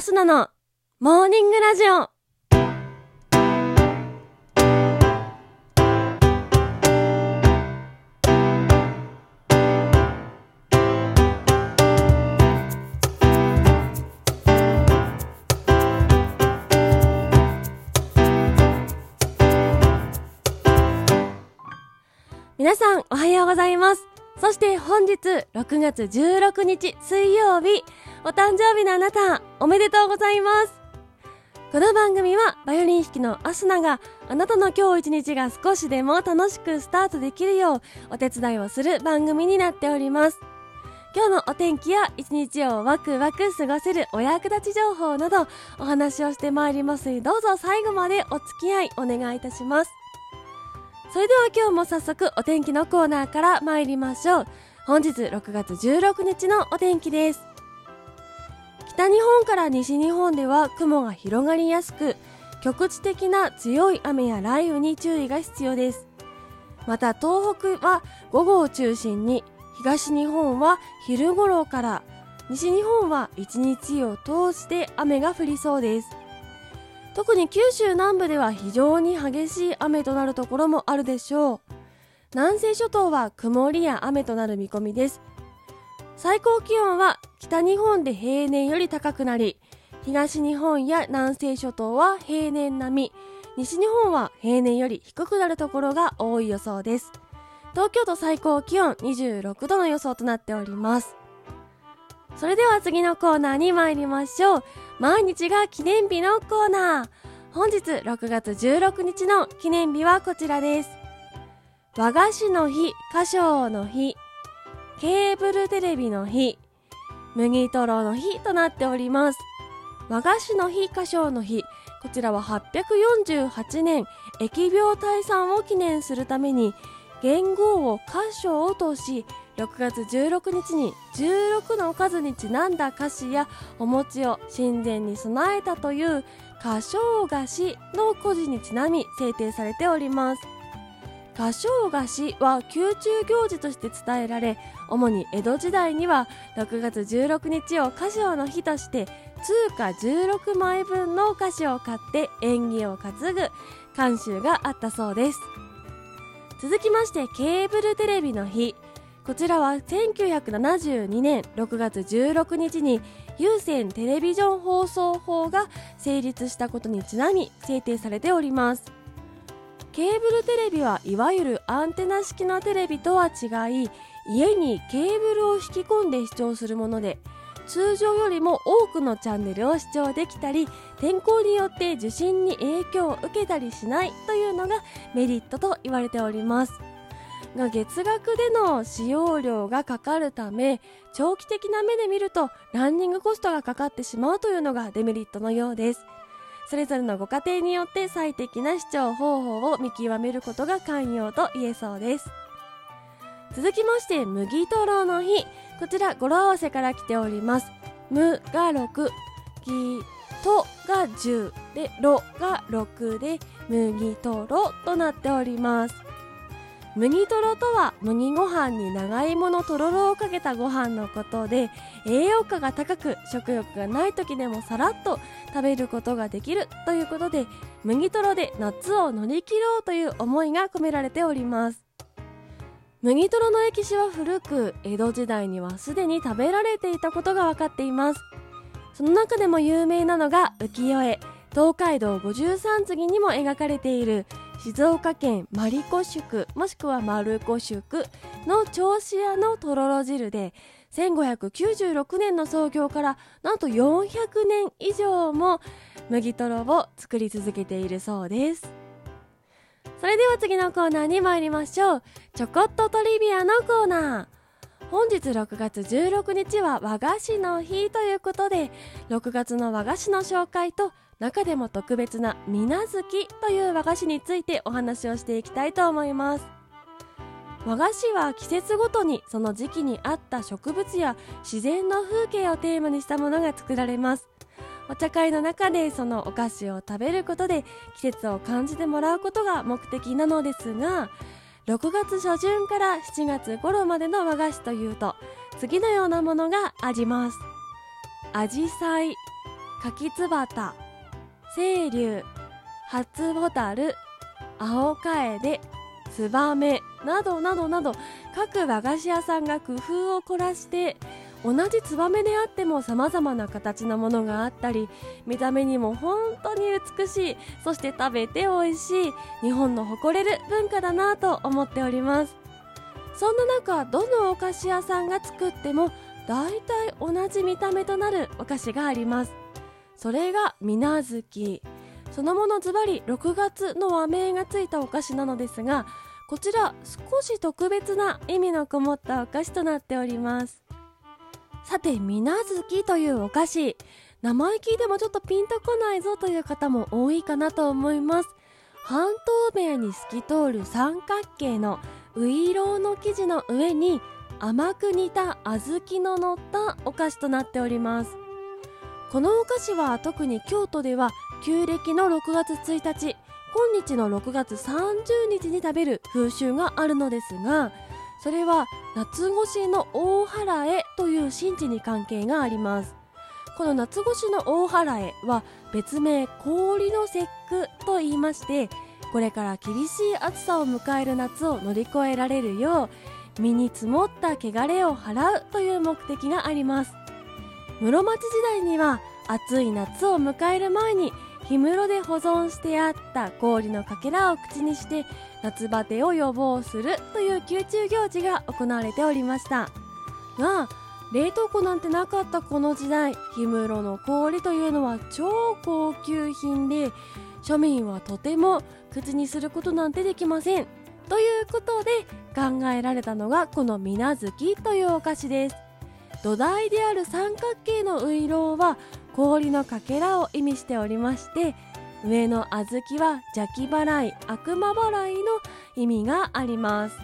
アスナのモーニングラジオ。皆さんおはようございます。そして本日6月16日水曜日お誕生日のあなたおめでとうございます。この番組はバイオリン弾きのアスナがあなたの今日一日が少しでも楽しくスタートできるようお手伝いをする番組になっております。今日のお天気や一日をワクワク過ごせるお役立ち情報などお話をしてまいります。どうぞ最後までお付き合いお願いいたします。それでは今日も早速お天気のコーナーから参りましょう。本日6月16日のお天気です。北日本から西日本では雲が広がりやすく局地的な強い雨や雷雨に注意が必要です。また東北は午後を中心に東日本は昼頃から西日本は一日を通して雨が降りそうです。特に九州南部では非常に激しい雨となるところもあるでしょう。南西諸島は曇りや雨となる見込みです。最高気温は北日本で平年より高くなり東日本や南西諸島は平年並み西日本は平年より低くなるところが多い予想です。東京都最高気温26度の予想となっております。それでは次のコーナーに参りましょう。毎日が記念日のコーナー。本日6月16日の記念日はこちらです。和菓子の日歌唱の日ケーブルテレビの日麦とろの日となっております。和菓子の日歌唱の日こちらは848年疫病退散を記念するために元号を歌唱とし6月16日に16の数にちなんだ菓子やお餅を神前に備えたという歌唱菓子の故事にちなみ制定されております。歌唱菓子は宮中行事として伝えられ主に江戸時代には6月16日を歌唱の日として通貨16枚分のお菓子を買って縁起を担ぐ慣習があったそうです。続きましてケーブルテレビの日。こちらは1972年6月16日に有線テレビジョン放送法が成立したことにちなみ制定されております。ケーブルテレビはいわゆるアンテナ式のテレビとは違い家にケーブルを引き込んで視聴するもので通常よりも多くのチャンネルを視聴できたり天候によって受信に影響を受けたりしないというのがメリットと言われております。が月額での使用料がかかるため長期的な目で見るとランニングコストがかかってしまうというのがデメリットのようです。それぞれのご家庭によって最適な視聴方法を見極めることが寛容と言えそうです。続きまして麦とろの日。こちら語呂合わせから来ております。むが6ぎとが10でろが6で麦とろとなっております。麦とろとは麦ご飯に長芋のとろろをかけたご飯のことで栄養価が高く食欲がない時でもさらっと食べることができるということで麦とろで夏を乗り切ろうという思いが込められております。麦とろの歴史は古く江戸時代にはすでに食べられていたことが分かっています。その中でも有名なのが浮世絵東海道五十三次にも描かれている静岡県マリコ宿もしくは丸子宿の調子屋のとろろ汁で1596年の創業からなんと400年以上も麦とろを作り続けているそうです。それでは次のコーナーに参りましょう。ちょこっとトリビアのコーナー。本日6月16日は和菓子の日ということで6月の和菓子の紹介と中でも特別な水無月という和菓子についてお話をしていきたいと思います。和菓子は季節ごとにその時期に合った植物や自然の風景をテーマにしたものが作られます。お茶会の中でそのお菓子を食べることで季節を感じてもらうことが目的なのですが6月初旬から7月頃までの和菓子というと次のようなものがあります。アジサイ柿つばた清流初ボタル青楓ツバメなどなどなど各和菓子屋さんが工夫を凝らして同じツバメであっても様々な形のものがあったり見た目にも本当に美しいそして食べて美味しい日本の誇れる文化だなと思っております。そんな中どのお菓子屋さんが作っても大体同じ見た目となるお菓子があります。それがみなずきそのものズバリ6月の和名がついたお菓子なのですがこちら少し特別な意味のこもったお菓子となっております。さてみなずきというお菓子。名前聞いてもちょっとピンとこないぞという方も多いかなと思います。半透明に透き通る三角形のういろうの生地の上に甘く煮た小豆の乗ったお菓子となっております。このお菓子は特に京都では旧暦の6月1日今日の6月30日に食べる風習があるのですがそれは夏越しの大払という神事に関係があります。この夏越しの大払は別名氷の節句と言いましてこれから厳しい暑さを迎える夏を乗り越えられるよう身に積もった汚れを払うという目的があります。室町時代には暑い夏を迎える前に氷室で保存してあった氷のかけらを口にして夏バテを予防するという宮中行事が行われておりました。が冷凍庫なんてなかったこの時代氷室の氷というのは超高級品で庶民はとても口にすることなんてできません。ということで考えられたのがこの水無月というお菓子です。土台である三角形のういろうは氷のかけらを意味しておりまして上の小豆は邪気払い悪魔払いの意味があります。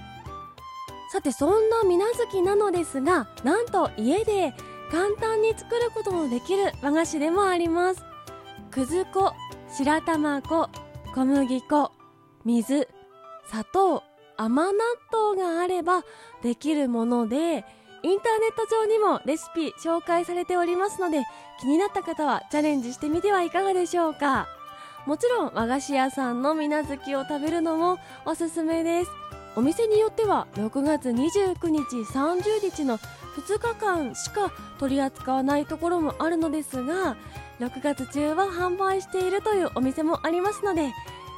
さてそんな水無月なのですがなんと家で簡単に作ることのできる和菓子でもあります。くず粉白玉粉小麦粉水砂糖甘納豆があればできるものでインターネット上にもレシピ紹介されておりますので気になった方はチャレンジしてみてはいかがでしょうか。もちろん和菓子屋さんの水無月を食べるのもおすすめです。お店によっては6月29日30日の2日間しか取り扱わないところもあるのですが6月中は販売しているというお店もありますので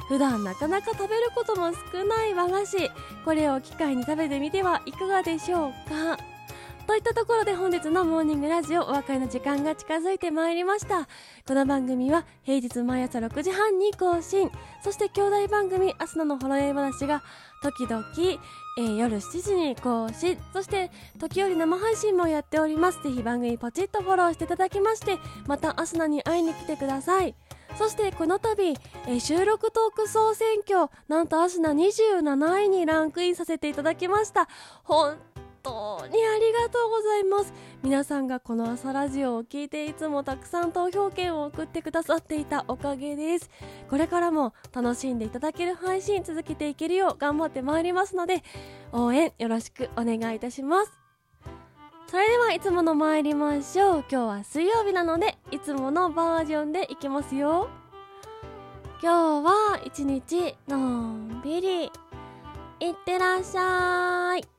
普段なかなか食べることも少ない和菓子これを機会に食べてみてはいかがでしょうか。といったところで本日のモーニングラジオお別れの時間が近づいてまいりました。この番組は平日毎朝6時半に更新。そして兄弟番組「明日のほろ酔い話」が時々、えー、夜7時に更新。そして時折生配信もやっております。ぜひ番組ポチッとフォローしていただきましてまたアスナに会いに来てください。そしてこの度、えー、収録トーク総選挙なんとアスナ27位にランクインさせていただきました。本当にありがとうございます。皆さんがこの朝ラジオを聴いていつもたくさん投票券を送ってくださっていたおかげです。これからも楽しんでいただける配信続けていけるよう頑張ってまいりますので応援よろしくお願いいたします。それではいつもの参りましょう。今日は水曜日なのでいつものバージョンでいきますよ。今日は一日のんびりいってらっしゃい。